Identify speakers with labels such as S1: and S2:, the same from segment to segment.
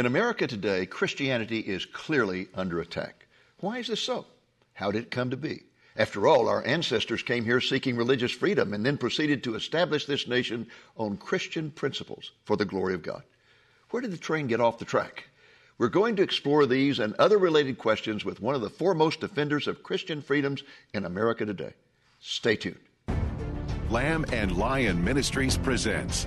S1: In America today, Christianity is clearly under attack. Why is this so? How did it come to be? After all, our ancestors came here seeking religious freedom and then proceeded to establish this nation on Christian principles for the glory of God. Where did the train get off the track? We're going to explore these and other related questions with one of the foremost defenders of Christian freedoms in America today. Stay tuned.
S2: Lamb and Lion Ministries presents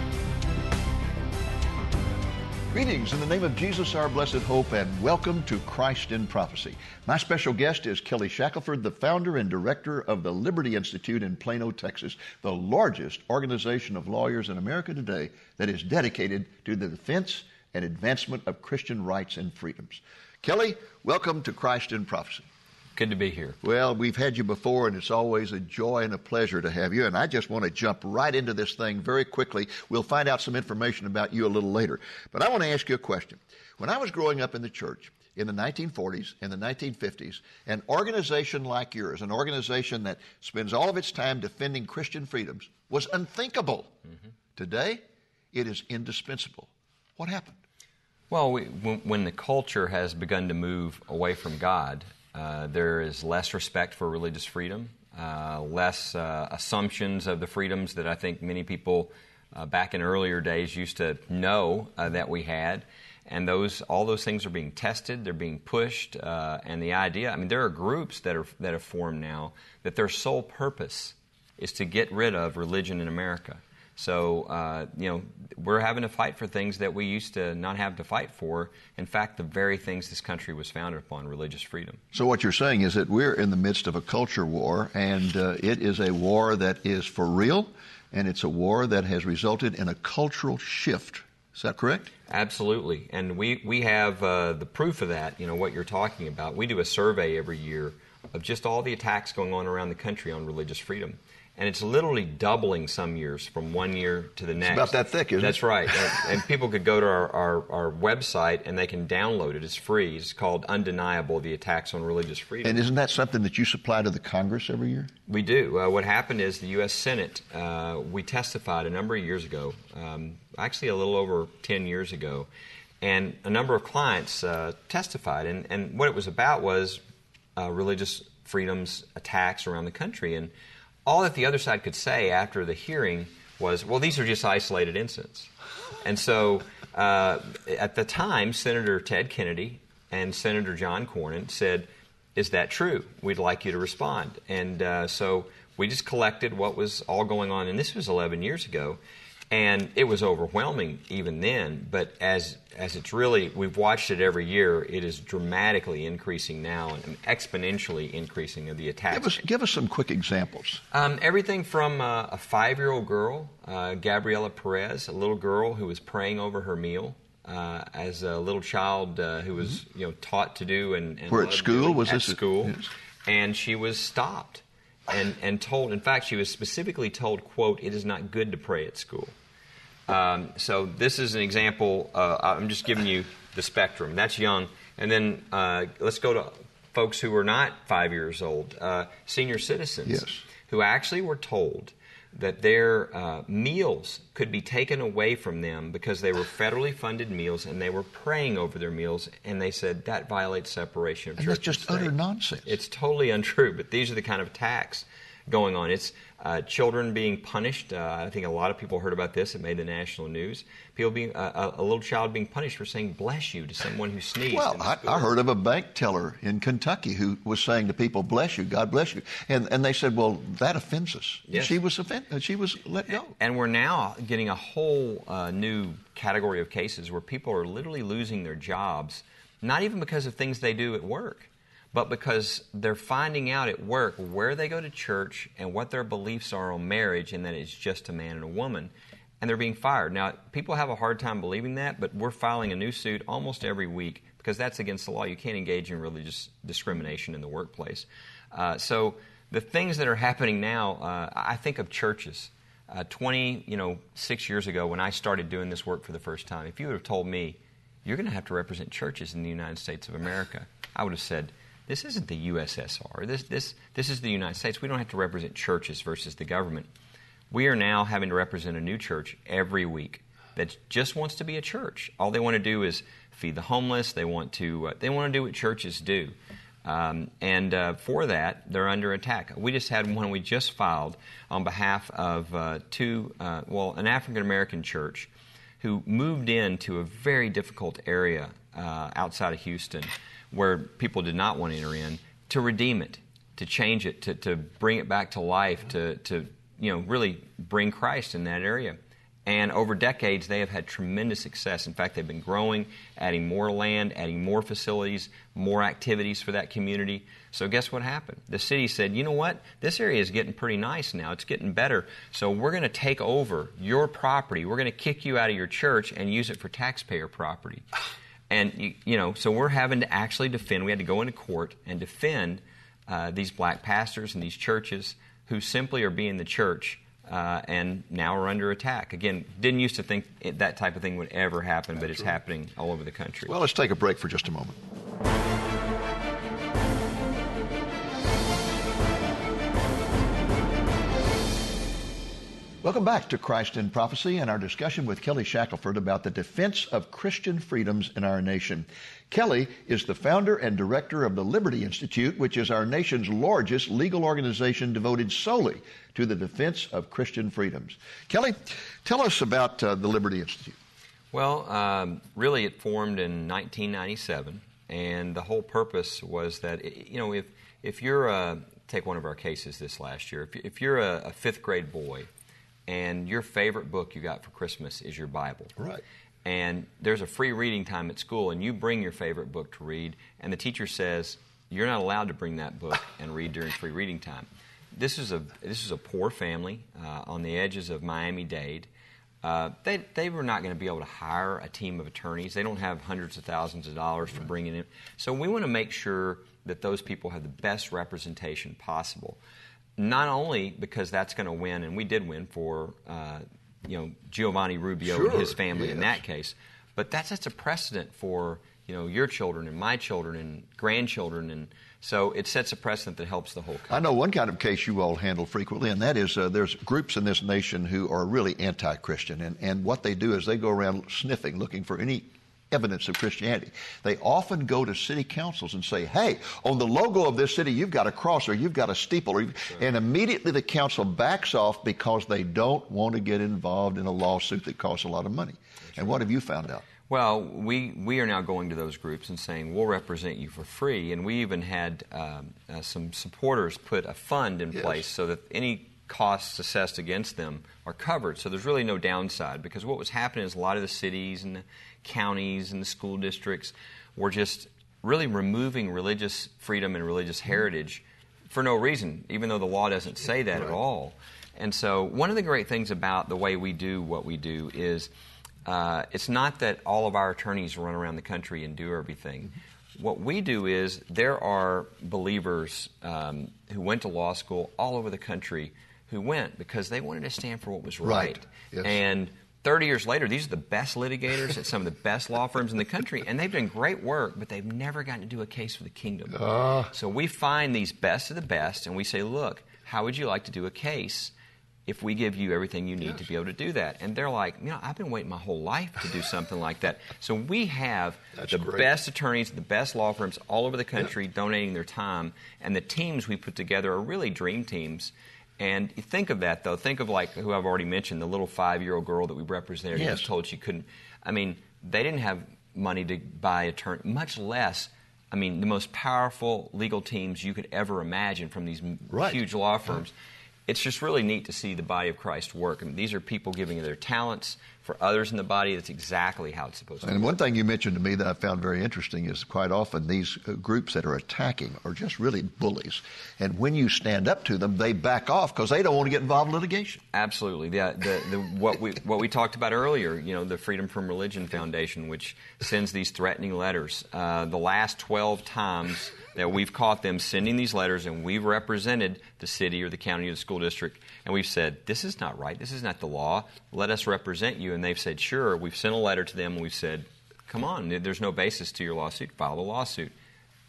S1: Greetings in the name of Jesus, our blessed hope, and welcome to Christ in Prophecy. My special guest is Kelly Shackelford, the founder and director of the Liberty Institute in Plano, Texas, the largest organization of lawyers in America today that is dedicated to the defense and advancement of Christian rights and freedoms. Kelly, welcome to Christ in Prophecy.
S3: Good to be here.
S1: Well, we've had you before, and it's always a joy and a pleasure to have you. And I just want to jump right into this thing very quickly. We'll find out some information about you a little later. But I want to ask you a question. When I was growing up in the church in the 1940s and the 1950s, an organization like yours, an organization that spends all of its time defending Christian freedoms, was unthinkable. Mm-hmm. Today, it is indispensable. What happened?
S3: Well, we, when the culture has begun to move away from God, uh, there is less respect for religious freedom, uh, less uh, assumptions of the freedoms that I think many people uh, back in earlier days used to know uh, that we had. And those, all those things are being tested. They're being pushed. and the idea, I mean, there are groups that are that have formed now that their sole purpose is to get rid of religion in America. So, uh, you know, we're having to fight for things that we used to not have to fight for. In fact, the very things this country was founded upon religious freedom.
S1: So, what you're saying is that we're in the midst of a culture war, and uh, it is a war that is for real, and it's a war that has resulted in a cultural shift. Is that correct?
S3: Absolutely. And we, we have uh, the proof of that, you know, what you're talking about. We do a survey every year of just all the attacks going on around the country on religious freedom and it's literally doubling some years from one year to the next.
S1: It's about that thick, isn't
S3: That's
S1: it?
S3: That's right. and, and, people could go to our, our, our, website and they can download it. It's free. It's called Undeniable The Attacks on Religious Freedom.
S1: And isn't that something that you supply to the Congress every year?
S3: We do. Uh, what happened is the U.S. Senate, uh, we testified a number of years ago, um, actually a little over 10 years ago, and a number of clients uh, testified. And, and what it was about was uh, religious freedoms attacks around the country. And all that the other side could say after the hearing was, well, these are just isolated incidents. And so uh, at the time, Senator Ted Kennedy and Senator John Cornyn said, Is that true? We'd like you to respond. And uh, so we just collected what was all going on, and this was 11 years ago. And it was overwhelming even then, but as as it's really we've watched it every year, it is dramatically increasing now and exponentially increasing of the attacks.
S1: Give us, give us some quick examples.
S3: Um, everything from uh, a five-year-old girl, uh, Gabriela Perez, a little girl who was praying over her meal. Uh, as a little child uh, who was, mm-hmm. you know, taught to do and, and
S1: We're at school was
S3: at
S1: this
S3: school,
S1: yes.
S3: and she was stopped and and told. In fact, she was specifically told, "quote It is not good to pray at school." Um, so this is an example. Uh, I'm just giving you the spectrum. That's young. And then uh, let's go to folks who are not five years old, uh, senior citizens,
S1: yes.
S3: who actually were told that their uh, meals could be taken away from them because they were federally funded meals and they were praying over their meals, and they said that violates separation of
S1: and
S3: church
S1: that's just utter nonsense.
S3: It's totally untrue, but these are the kind of attacks going on. It's uh, children being punished. Uh, I think a lot of people heard about this. It made the national news. People being uh, a little child being punished for saying "bless you" to someone who sneezed.
S1: Well, I, I, heard of a bank teller in Kentucky who was saying to people, "Bless you, God bless you," and and they said, "Well, that offends us."
S3: Yes.
S1: She was offended. She was let go.
S3: And we're now getting a whole uh, new category of cases where people are literally losing their jobs, not even because of things they do at work but because they're finding out at work where they go to church and what their beliefs are on marriage and that it's just a man and a woman. And they're being fired. Now, people have a hard time believing that, but we're filing a new suit almost every week because that's against the law. You can't engage in religious discrimination in the workplace. Uh, so the things that are happening now, uh, I think of churches. Uh, 20, you know, six years ago when I started doing this work for the first time, if you would have told me you're going to have to represent churches in the United States of America, I would have said, this isn't the USSR. This, this, this is the United States. We don't have to represent churches versus the government. We are now having to represent a new church every week that just wants to be a church. All they want to do is feed the homeless. They want to uh, they want to do what churches do, um, and uh, for that they're under attack. We just had one we just filed on behalf of uh, two uh, well an African American church who moved into a very difficult area uh, outside of Houston where people did not want to enter in to redeem it, to change it, to, to bring it back to life, to, to you know really bring Christ in that area. And over decades, they have had tremendous success. In fact, they've been growing, adding more land, adding more facilities, more activities for that community. So, guess what happened? The city said, you know what? This area is getting pretty nice now. It's getting better. So, we're going to take over your property. We're going to kick you out of your church and use it for taxpayer property. And, you, you know, so we're having to actually defend, we had to go into court and defend uh, these black pastors and these churches who simply are being the church uh, and now are under attack. Again, didn't used to think it, that type of thing would ever happen, but it's happening all over the country.
S1: Well, let's take a break for just a moment. Welcome back to Christ in Prophecy and our discussion with Kelly Shackelford about the defense of Christian freedoms in our nation. Kelly is the founder and director of the Liberty Institute, which is our nation's largest legal organization devoted solely to the defense of Christian freedoms. Kelly, tell us about uh, the Liberty Institute.
S3: Well, um, really, it formed in 1997, and the whole purpose was that, you know, if, if you're a, take one of our cases this last year, if, if you're a, a fifth grade boy, and your favorite book you got for Christmas is your Bible.
S1: Right.
S3: And there's a free reading time at school, and you bring your favorite book to read, and the teacher says, You're not allowed to bring that book and read during free reading time. This is a, this is a poor family uh, on the edges of Miami Dade. Uh, they, they were not going to be able to hire a team of attorneys. They don't have hundreds of thousands of dollars for bringing in. So we want to make sure that those people have the best representation possible not only because that's going to win, and we did win for uh, you know Giovanni Rubio
S1: sure,
S3: and his family
S1: yes.
S3: in that case, but that sets a precedent for you know your children and my children and grandchildren, and so it sets a precedent that helps the whole country.
S1: I know one kind of case you all handle frequently, and that is uh, there's groups in this nation who are really anti-Christian, and and what they do is they go around sniffing, looking for any evidence of Christianity. They often go to city councils and say, hey, on the logo of this city, you've got a cross or you've got a steeple. Or and immediately the council backs off because they don't want to get involved in a lawsuit that costs a lot of money. That's and right. what have you found out?
S3: Well, we, we are now going to those groups and saying, we'll represent you for free. And we even had um, uh, some supporters put a fund in yes. place so that any costs assessed against them are covered. So there's really no downside because what was happening is a lot of the cities and the counties and the school districts were just really removing religious freedom and religious heritage for no reason, even though the law doesn't say that right. at all. And so, one of the great things about the way we do what we do is uh, it's not that all of our attorneys run around the country and do everything. What we do is there are believers um, who went to law school all over the country who went because they wanted to stand for what was right.
S1: right. Yes.
S3: And 30 years later, these are the best litigators at some of the best law firms in the country, and they've done great work, but they've never gotten to do a case for the kingdom. Uh. So we find these best of the best, and we say, look, how would you like to do a case if we give you everything you need yes. to be able to do that? And they're like, you know, I've been waiting my whole life to do something like that. So we have That's the great. best attorneys, the best law firms all over the country donating their time, and the teams we put together are really dream teams and think of that, though. Think of like who I've already mentioned, the little five-year-old girl that we represented yes. who was told she couldn't. I mean, they didn't have money to buy attorney, much less. I mean, the most powerful legal teams you could ever imagine from these
S1: right.
S3: huge law firms. Right. It's just really neat to see the body of Christ work. I mean, these are people giving their talents, for others in the body, that's exactly how it's supposed to
S1: and
S3: work.
S1: And one thing you mentioned to me that I found very interesting is quite often these uh, groups that are attacking are just really bullies. And when you stand up to them, they back off because they don't want to get involved in litigation.
S3: Absolutely. The, the, the, what, we, what we talked about earlier, you know, the Freedom from Religion Foundation, which sends these threatening letters. Uh, the last 12 times that we've caught them sending these letters and we've represented the city or the county or the school district and we've said, this is not right, this is not the law, let us represent you. And they've said, sure. We've sent a letter to them and we've said, come on, there's no basis to your lawsuit, file a lawsuit.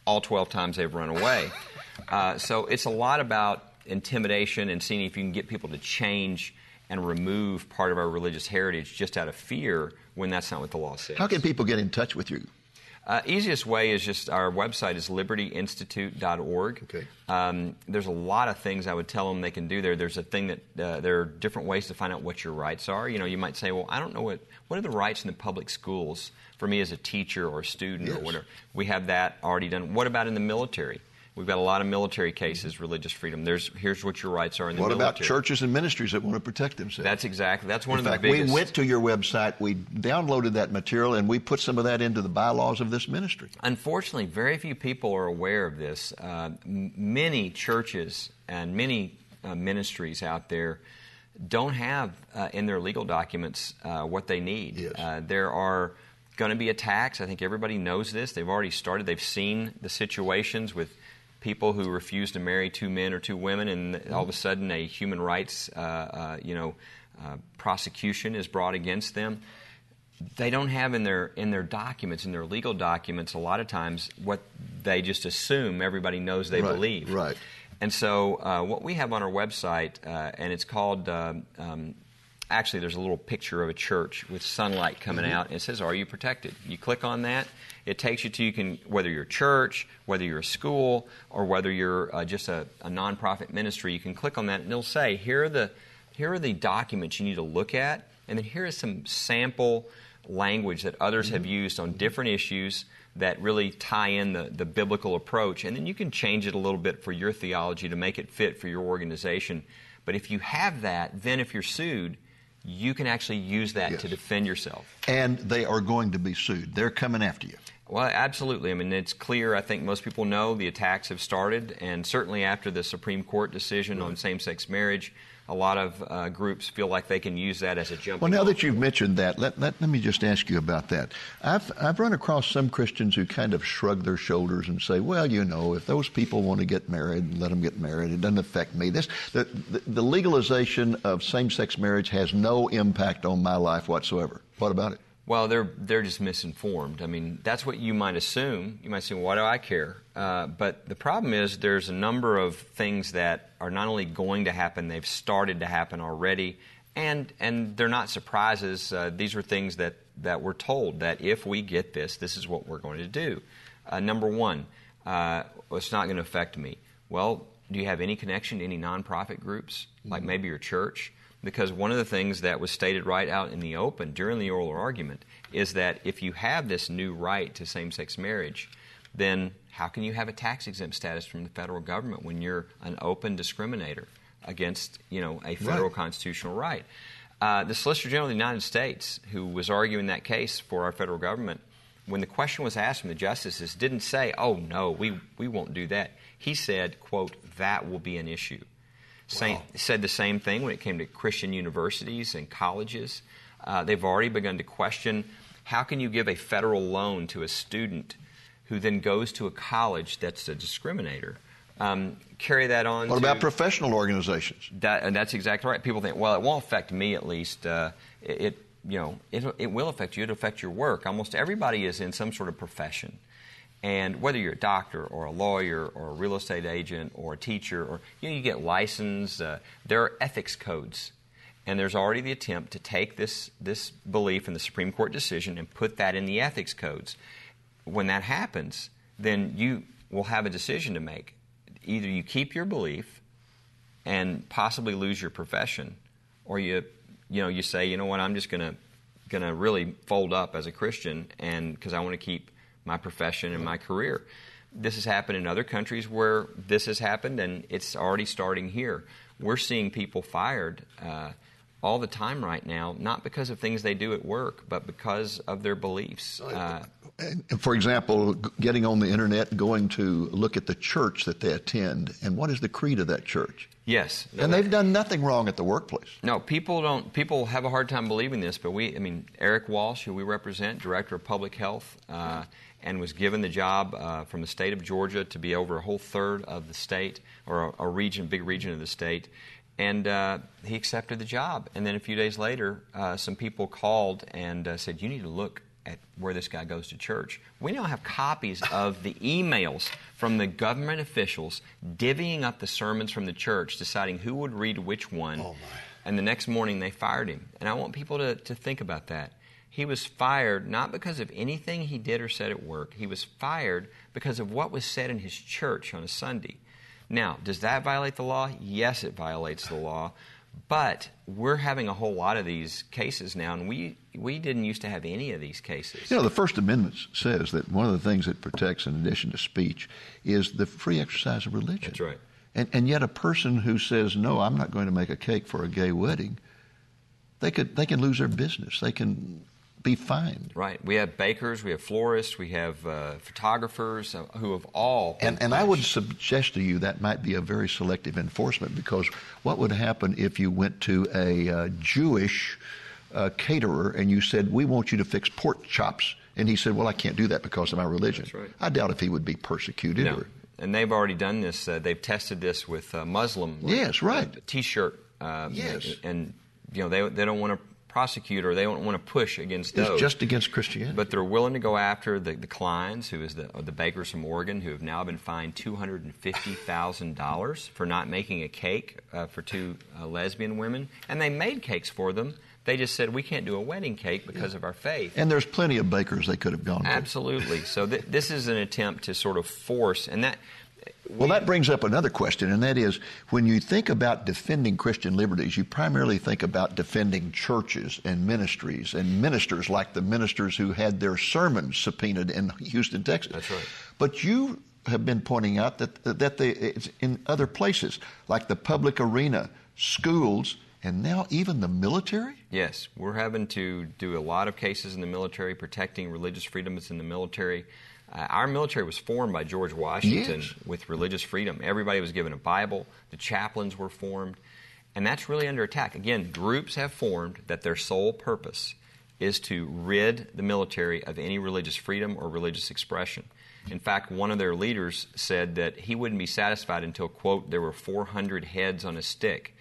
S3: All 12 times they've run away. Uh, so it's a lot about intimidation and seeing if you can get people to change and remove part of our religious heritage just out of fear when that's not what the law says.
S1: How can people get in touch with you?
S3: Uh, easiest way is just our website is libertyinstitute.org.
S1: Okay.
S3: Um, there's a lot of things I would tell them they can do there. There's a thing that uh, there are different ways to find out what your rights are. You know, you might say, well, I don't know what what are the rights in the public schools for me as a teacher or a student
S1: yes.
S3: or whatever. We have that already done. What about in the military? We've got a lot of military cases, religious freedom. There's here's what your rights are in the
S1: what
S3: military.
S1: What about churches and ministries that want to protect themselves?
S3: That's exactly. That's one
S1: in
S3: of
S1: fact,
S3: the biggest.
S1: we went to your website, we downloaded that material, and we put some of that into the bylaws of this ministry.
S3: Unfortunately, very few people are aware of this. Uh, many churches and many uh, ministries out there don't have uh, in their legal documents uh, what they need.
S1: Yes.
S3: Uh, there are going to be attacks. I think everybody knows this. They've already started. They've seen the situations with people who refuse to marry two men or two women, and all of a sudden a human rights, uh, uh, you know, uh, prosecution is brought against them. They don't have in their in their documents, in their legal documents, a lot of times what they just assume everybody knows they
S1: right,
S3: believe.
S1: Right.
S3: And so, uh, what we have on our website, uh, and it's called um, um, actually there's a little picture of a church with sunlight coming mm-hmm. out and it says are you protected you click on that it takes you to you can whether you're a church whether you're a school or whether you're uh, just a, a nonprofit ministry you can click on that and it'll say here are the here are the documents you need to look at and then here is some sample language that others mm-hmm. have used on different issues that really tie in the, the biblical approach and then you can change it a little bit for your theology to make it fit for your organization but if you have that then if you're sued you can actually use that yes. to defend yourself.
S1: And they are going to be sued. They're coming after you.
S3: Well, absolutely. I mean, it's clear. I think most people know the attacks have started, and certainly after the Supreme Court decision right. on same sex marriage, a lot of uh, groups feel like they can use that as a jump.
S1: Well, now
S3: off.
S1: that you've mentioned that, let, let, let me just ask you about that. I've, I've run across some Christians who kind of shrug their shoulders and say, well, you know, if those people want to get married, let them get married. It doesn't affect me. This, the, the, the legalization of same sex marriage has no impact on my life whatsoever. What about it?
S3: Well, they're they're just misinformed. I mean, that's what you might assume. You might say, well, "Why do I care?" Uh, but the problem is, there's a number of things that are not only going to happen; they've started to happen already, and and they're not surprises. Uh, these are things that that we're told that if we get this, this is what we're going to do. Uh, number one, uh, it's not going to affect me. Well, do you have any connection to any nonprofit groups, like mm-hmm. maybe your church? Because one of the things that was stated right out in the open during the oral argument is that if you have this new right to same sex marriage, then how can you have a tax exempt status from the federal government when you're an open discriminator against you know a federal right. constitutional right? Uh, the Solicitor General of the United States, who was arguing that case for our federal government, when the question was asked from the justices, didn't say, "Oh no, we we won't do that." He said, "quote That will be an issue." Same, wow. said the same thing when it came to Christian universities and colleges. Uh, they've already begun to question how can you give a federal loan to a student who then goes to a college that's a discriminator? Um, carry that on.
S1: What about professional organizations?
S3: That, that's exactly right. People think, well, it won't affect me at least. Uh, it, it, you know, it, it will affect you. It'll affect your work. Almost everybody is in some sort of profession. And whether you're a doctor or a lawyer or a real estate agent or a teacher or you, know, you get licensed, uh, there are ethics codes. And there's already the attempt to take this, this belief in the Supreme Court decision and put that in the ethics codes. When that happens, then you will have a decision to make. Either you keep your belief and possibly lose your profession, or you, you know, you say, you know what, I'm just going to going to really fold up as a Christian, and because I want to keep my profession and my career. This has happened in other countries where this has happened, and it's already starting here. We're seeing people fired uh, all the time right now, not because of things they do at work, but because of their beliefs. Uh,
S1: for example, getting on the internet going to look at the church that they attend, and what is the creed of that church?
S3: Yes,
S1: and they've done nothing wrong at the workplace.
S3: No, people don't. People have a hard time believing this, but we. I mean, Eric Walsh, who we represent, director of public health, uh, and was given the job uh, from the state of Georgia to be over a whole third of the state or a, a region, big region of the state. And uh, he accepted the job. And then a few days later, uh, some people called and uh, said, "You need to look at where this guy goes to church. We now have copies of the emails from the government officials divvying up the sermons from the church, deciding who would read which one.
S1: Oh
S3: and the next morning they fired him. And I want people to, to think about that. He was fired not because of anything he did or said at work. He was fired because of what was said in his church on a Sunday. Now, does that violate the law? Yes, it violates the law. But we're having a whole lot of these cases now, and we, we didn't used to have any of these cases.
S1: You know, the First Amendment says that one of the things it protects, in addition to speech, is the free exercise of religion.
S3: That's right.
S1: And, and yet, a person who says, no, I'm not going to make a cake for a gay wedding, they, could, they can lose their business. They can be fined.
S3: Right. We have bakers, we have florists, we have uh, photographers uh, who have all.
S1: And, and I would suggest to you that might be a very selective enforcement because what would happen if you went to a uh, Jewish uh, caterer and you said, We want you to fix pork chops? And he said, Well, I can't do that because of my religion.
S3: Right.
S1: I doubt if he would be persecuted.
S3: No.
S1: Or,
S3: and they've already done this. Uh, they've tested this with uh, Muslim.
S1: Yes, right.
S3: T-shirt.
S1: yes.
S3: And, and, you know they they don't want to prosecute or they don't want to push against
S1: it's
S3: those.
S1: just against Christianity.
S3: But they're willing to go after the, the Kleins, who is the, the bakers from Oregon, who have now been fined $250,000 for not making a cake uh, for two uh, lesbian women. And they made cakes for them. They just said, we can't do a wedding cake because yeah. of our faith.
S1: And there's plenty of bakers they could have gone to.
S3: Absolutely. so th- this is an attempt to sort of force, and that
S1: well, that brings up another question, and that is when you think about defending Christian liberties, you primarily think about defending churches and ministries and ministers like the ministers who had their sermons subpoenaed in Houston, Texas.
S3: That's right.
S1: But you have been pointing out that that they, it's in other places like the public arena, schools, and now even the military?
S3: Yes, we're having to do a lot of cases in the military, protecting religious freedoms in the military. Uh, our military was formed by George Washington
S1: yes.
S3: with religious freedom. Everybody was given a Bible, the chaplains were formed, and that's really under attack. Again, groups have formed that their sole purpose is to rid the military of any religious freedom or religious expression. In fact, one of their leaders said that he wouldn't be satisfied until, quote, there were 400 heads on a stick.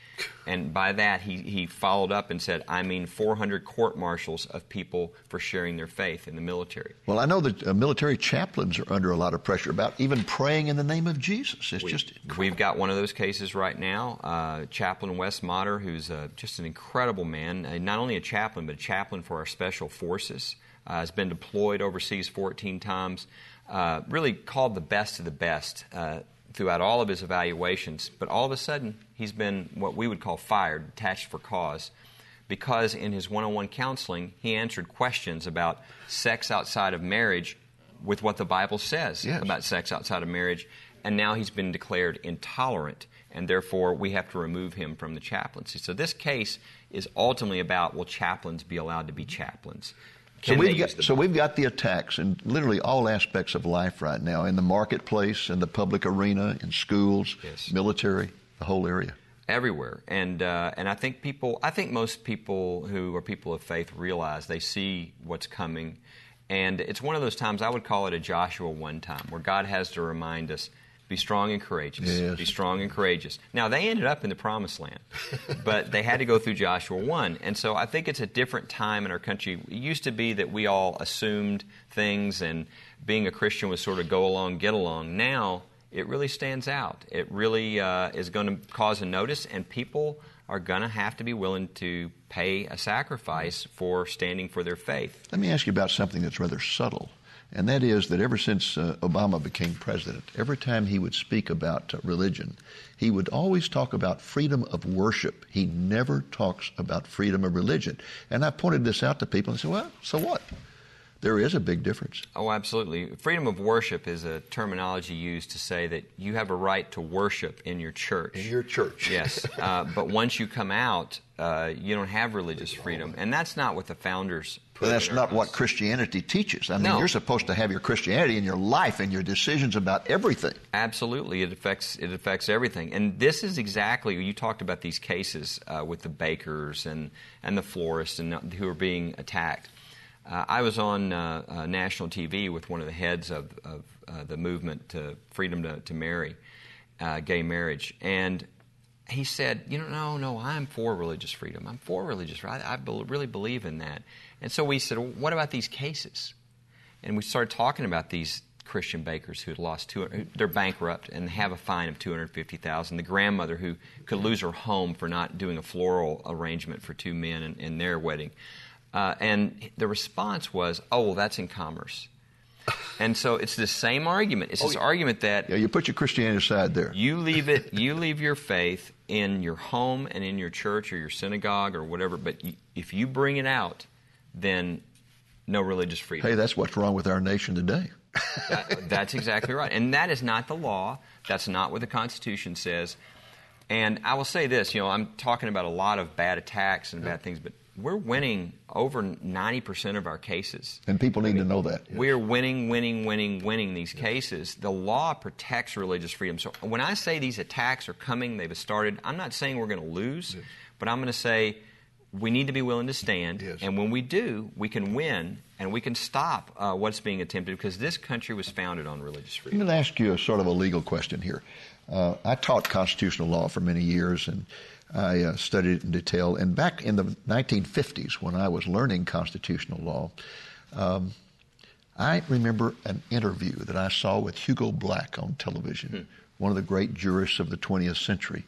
S3: And by that, he, he followed up and said, I mean 400 court martials of people for sharing their faith in the military.
S1: Well, I know that uh, military chaplains are under a lot of pressure about even praying in the name of Jesus. It's
S3: we,
S1: just.
S3: We've got one of those cases right now. Uh, chaplain Wes Modder, who's uh, just an incredible man, uh, not only a chaplain, but a chaplain for our special forces, uh, has been deployed overseas 14 times. Uh, really called the best of the best throughout all of his evaluations, but all of a sudden he's been what we would call fired, detached for cause, because in his one on one counseling he answered questions about sex outside of marriage with what the Bible says
S1: yes.
S3: about sex outside of marriage, and now he's been declared intolerant, and therefore we have to remove him from the chaplaincy. So this case is ultimately about will chaplains be allowed to be chaplains?
S1: so we've got so we've got the attacks in literally all aspects of life right now in the marketplace, in the public arena, in schools,
S3: yes.
S1: military, the whole area.
S3: Everywhere, and uh, and I think people, I think most people who are people of faith realize they see what's coming, and it's one of those times I would call it a Joshua one time where God has to remind us be strong and courageous.
S1: Yes.
S3: Be strong and courageous. Now, they ended up in the promised land, but they had to go through Joshua 1. And so I think it's a different time in our country. It used to be that we all assumed things and being a Christian was sort of go along, get along. Now, it really stands out. It really uh, is going to cause a notice, and people are going to have to be willing to pay a sacrifice for standing for their faith.
S1: Let me ask you about something that's rather subtle and that is that ever since uh, Obama became president, every time he would speak about uh, religion, he would always talk about freedom of worship. He never talks about freedom of religion. And I pointed this out to people and said, well, so what? There is a big difference.
S3: Oh, absolutely. Freedom of worship is a terminology used to say that you have a right to worship in your church.
S1: In your church.
S3: yes. Uh, but once you come out, uh, you don't have religious freedom. And that's not what the founders put
S1: that's not what Christianity teaches. I mean,
S3: No.
S1: you're supposed to have your Christianity in your life and your decisions about everything.
S3: Absolutely, it affects it affects everything, and this is exactly you talked about these cases uh, with the bakers and and the florists and who are being attacked. Uh, I was on uh, uh, national TV with one of the heads of, of uh, the movement to freedom to, to marry, uh, gay marriage, and he said, "You know, no, no, I'm for religious freedom. I'm for religious. freedom. I, I bel really believe in that." And so we said, well, "What about these cases?" And we started talking about these Christian bakers who had lost two. They're bankrupt and have a fine of two hundred fifty thousand. The grandmother who could lose her home for not doing a floral arrangement for two men in, in their wedding, uh, and the response was, "Oh, well, that's in commerce." And so it's the same argument. It's this argument that
S1: Yeah, you put your Christianity aside there.
S3: you leave it. You leave your faith in your home and in your church or your synagogue or whatever. But you, if you bring it out, then no religious freedom.
S1: Hey, that's what's wrong with our nation today.
S3: That- that's exactly right. And that is not the law. That's not what the Constitution says. And I will say this, you know, I'm talking about a lot of bad attacks and bad things, but we're winning over 90% of our cases.
S1: And people need to know that.
S3: We're winning, winning, winning, winning these cases. The law protects religious freedom. So when I say these attacks are coming, they've started, I'm not saying we're going to lose, but I'm going to say we need to be willing to stand.
S1: Yes.
S3: And when we do, we can win and we can stop uh, what's being attempted because this country was founded on religious
S1: I'm
S3: freedom.
S1: going to ask you a sort of a legal question here. Uh, I taught constitutional law for many years, and I uh, studied it in detail. And back in the 1950s, when I was learning constitutional law, um, I remember an interview that I saw with Hugo Black on television, one of the great jurists of the 20th century.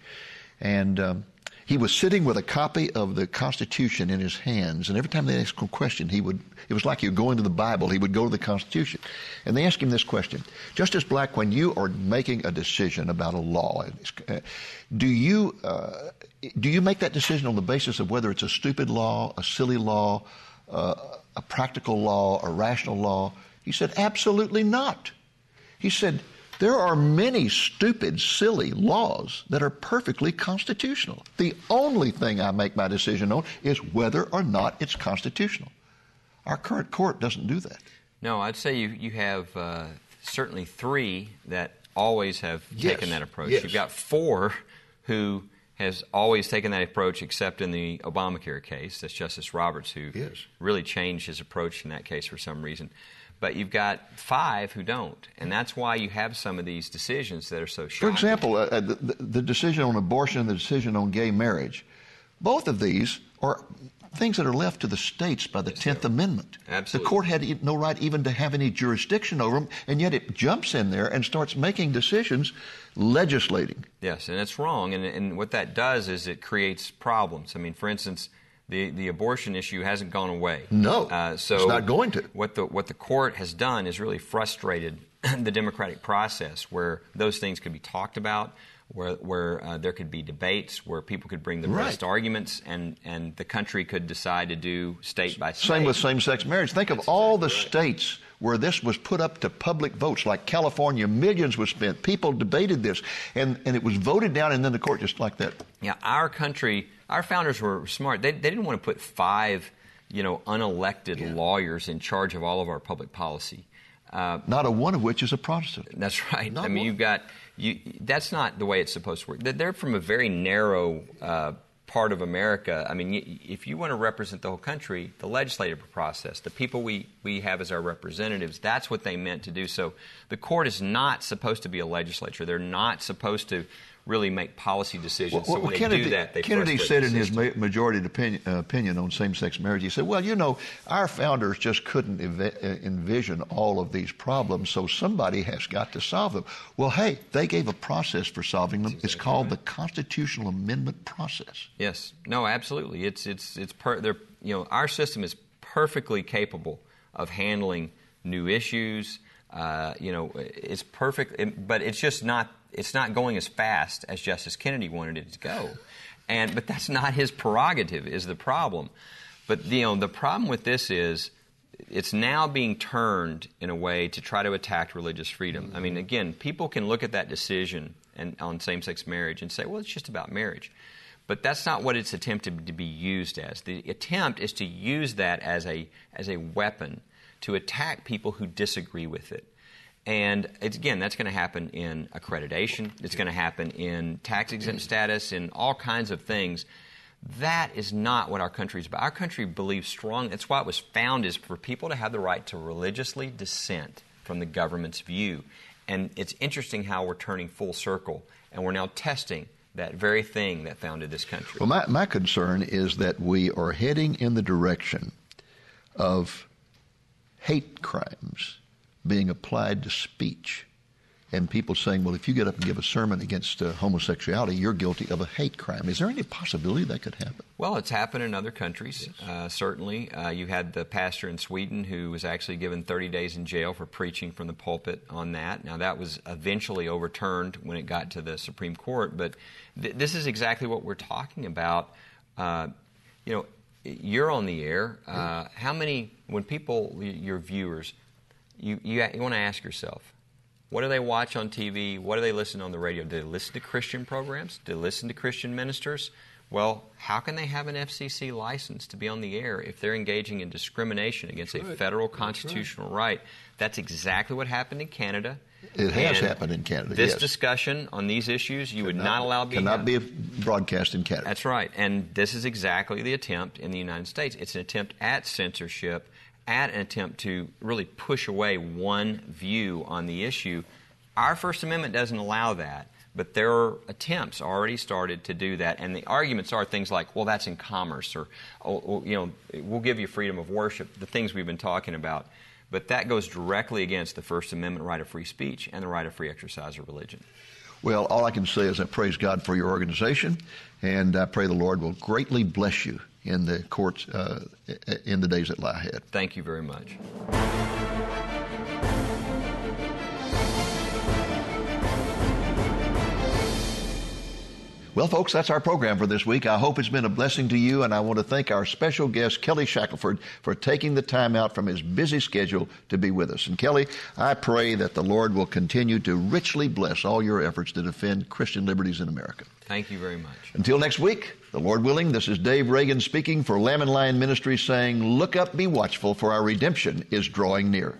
S1: And um, he was sitting with a copy of the Constitution in his hands, and every time they asked him a question, he would, it was like he would go into the Bible, he would go to the Constitution. And they asked him this question Justice Black, when you are making a decision about a law, uh, do you, uh, do you make that decision on the basis of whether it's a stupid law, a silly law, uh, a practical law, a rational law? He said, Absolutely not. He said, there are many stupid, silly laws that are perfectly constitutional. The only thing I make my decision on is whether or not it's constitutional. Our current court doesn't do that.
S3: No, I'd say you, you have uh, certainly three that always have
S1: Yes,
S3: taken that approach.
S1: yes.
S3: You've got four who has always taken that approach, except in the Obamacare case. That's Justice Roberts who
S1: Yes.
S3: really changed his approach in that case for some reason. But you've got five who don't, and that's why you have some of these decisions that are so
S1: For example, uh, uh, the, the decision on abortion and the decision on gay marriage, both of these are things that are left to the states by the Tenth Amendment.
S3: Absolutely.
S1: The court had no right even to have any jurisdiction over them, and yet it jumps in there and starts making decisions, legislating.
S3: Yes, and it's wrong. And, and what that does is it creates problems. I mean, for instance, the, the abortion issue hasn't gone away.
S1: No,
S3: uh, so
S1: it's not going to.
S3: What the what the court has done is really frustrated the democratic process, where those things could be talked about, where where uh, there could be debates, where people could bring the
S1: Right.
S3: best arguments, and and the country could decide to do state by state.
S1: Same with same sex marriage. Think of all the states where this was put up to public votes, like California, millions was spent. People debated this, and, and it was voted down, and then the court just like that.
S3: Yeah, our country, our founders were smart. They, they didn't want to put five, you know, unelected lawyers in charge of all of our public policy. Uh,
S1: Not a one of which is a Protestant.
S3: that's right.
S1: Not
S3: I mean,
S1: one.
S3: you've got you. That's not the way it's supposed to work. They're- They're from a very narrow uh, part of America. I mean, if you want to represent the whole country, the legislative process, the people we we have as our representatives, that's what they meant to do. So, the court is not supposed to be a legislature. They're not supposed to really make policy decisions. so when they
S1: Kennedy,
S3: do that, they
S1: Kennedy said in his ma- majority opinion, uh, opinion on same-sex marriage, he said, "Well, you know, our founders just couldn't ev- uh, envision all of these problems, so somebody has got to solve them." Well, hey, they gave a process for solving them. it's called the constitutional amendment process.
S3: Yes. No, absolutely. It's it's it's per, they're, you know our system is perfectly capable of handling new issues. Uh, you know, it's perfect, but it's just not it's not going as fast as Justice Kennedy wanted it to go. And but that's not his prerogative is the problem. But you know the problem with this is it's now being turned in a way to try to attack religious freedom. I mean, again, people can look at that decision and on same-sex marriage and say, "Well, it's just about marriage." But that's not what it's attempted to be used as. The attempt is to use that as a as a weapon to attack people who disagree with it. And again, that's going to happen in accreditation. It's going to happen in tax exempt status, in all kinds of things. That is not what our country is about. Our country believes strong. That's why it was found is for people to have the right to religiously dissent from the government's view. And it's interesting how we're turning full circle, and we're now testing that very thing that founded this country.
S1: Well, my, my concern is that we are heading in the direction of hate crimes being applied to speech and people saying, well, if you get up and give a sermon against uh, homosexuality, you're guilty of a hate crime. Is there any possibility that could happen?
S3: Well, it's happened in other countries, yes. uh, certainly. Uh, you had the pastor in Sweden who was actually given 30 days in jail for preaching from the pulpit on that. Now, that was eventually overturned when it got to the Supreme Court, but th- this is exactly what we're talking about. Uh, you know, you're on the air. Uh, how many, when people, your viewers, you, you, you want to ask yourself, what do they watch on TV? What do they listen on the radio? Do they listen to Christian programs? Do they listen to Christian ministers? Well, how can they have an FCC license to be on the air if they're engaging in discrimination against a federal constitutional right. right? That's exactly what happened in Canada.
S1: It has and happened in Canada.
S3: This
S1: yes.
S3: discussion on these issues, you would not, not allow
S1: be cannot be broadcast in Canada.
S3: That's right, and this is exactly the attempt in the United States. It's an attempt at censorship at an attempt to really push away one view on the issue. Our First Amendment doesn't allow that, but there are attempts already started to do that, and the arguments are things like, well, that's in commerce, or, or you know, we'll give you freedom of worship, the things we've been talking about. But that goes directly against the First Amendment right of free speech and the right of free exercise of religion.
S1: Well, all I can say is I praise God for your organization, and I pray the Lord will greatly bless you in the courts uh, in the days that lie ahead.
S3: Thank you very much.
S1: Well, folks, that's our program for this week. I hope it's been a blessing to you, and I want to thank our special guest, Kelly Shackelford, for taking the time out from his busy schedule to be with us. And Kelly, I pray that the Lord will continue to richly bless all your efforts to defend Christian liberties in America.
S3: Thank you very much.
S1: Until next week, the Lord willing, this is Dave Reagan speaking for Lamb and Lion Ministries saying, Look up, be watchful, for our redemption is drawing near.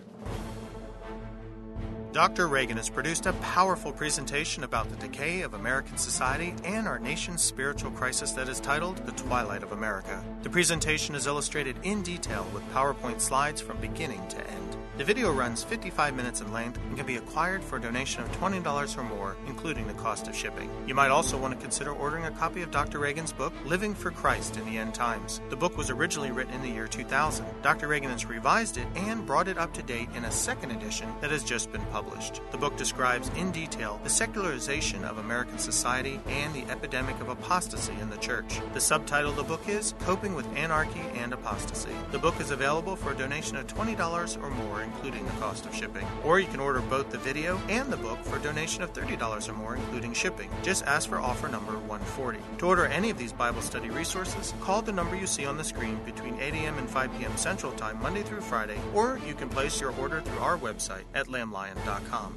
S4: Dr. Reagan has produced a powerful presentation about the decay of American society and our nation's spiritual crisis that is titled The Twilight of America. The presentation is illustrated in detail with PowerPoint slides from beginning to end. The video runs 55 minutes in length and can be acquired for a donation of $20 or more, including the cost of shipping. You might also want to consider ordering a copy of Dr. Reagan's book, Living for Christ in the End Times. The book was originally written in the year 2000. Dr. Reagan has revised it and brought it up to date in a second edition that has just been published. The book describes in detail the secularization of American society and the epidemic of apostasy in the church. The subtitle of the book is Coping with Anarchy and Apostasy. The book is available for a donation of $20 or more including the cost of shipping. Or you can order both the video and the book for a donation of $30 or more, including shipping. Just ask for offer number 140. To order any of these Bible study resources, call the number you see on the screen between 8 a.m. and 5 p.m. Central Time, Monday through Friday, or you can place your order through our website at lamblion.com.